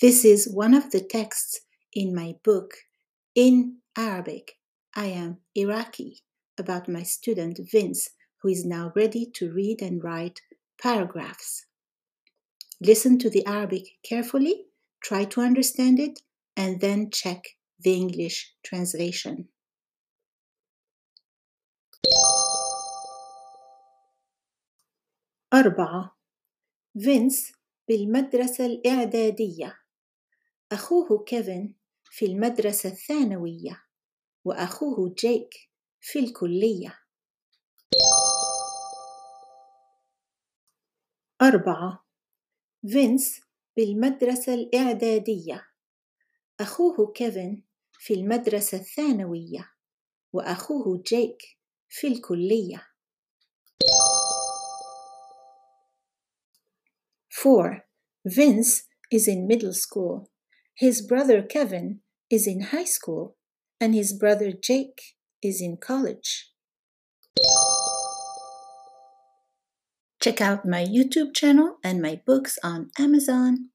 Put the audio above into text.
This is one of the texts in my book, In Arabic, I Am Iraqi, about my student Vince, who is now ready to read and write paragraphs. Listen to the Arabic carefully, try to understand it, and then check the English translation. أربعة فينس بالمدرسة الإعدادية أخوه كيفن في المدرسة الثانوية وأخوه جيك في الكلية أربعة فينس بالمدرسة الإعدادية أخوه كيفن في المدرسة الثانوية وأخوه جيك في الكلية 4. Vince is in middle school. His brother Kevin is in high school. And his brother Jake is in college. Check out my YouTube channel and my books on Amazon.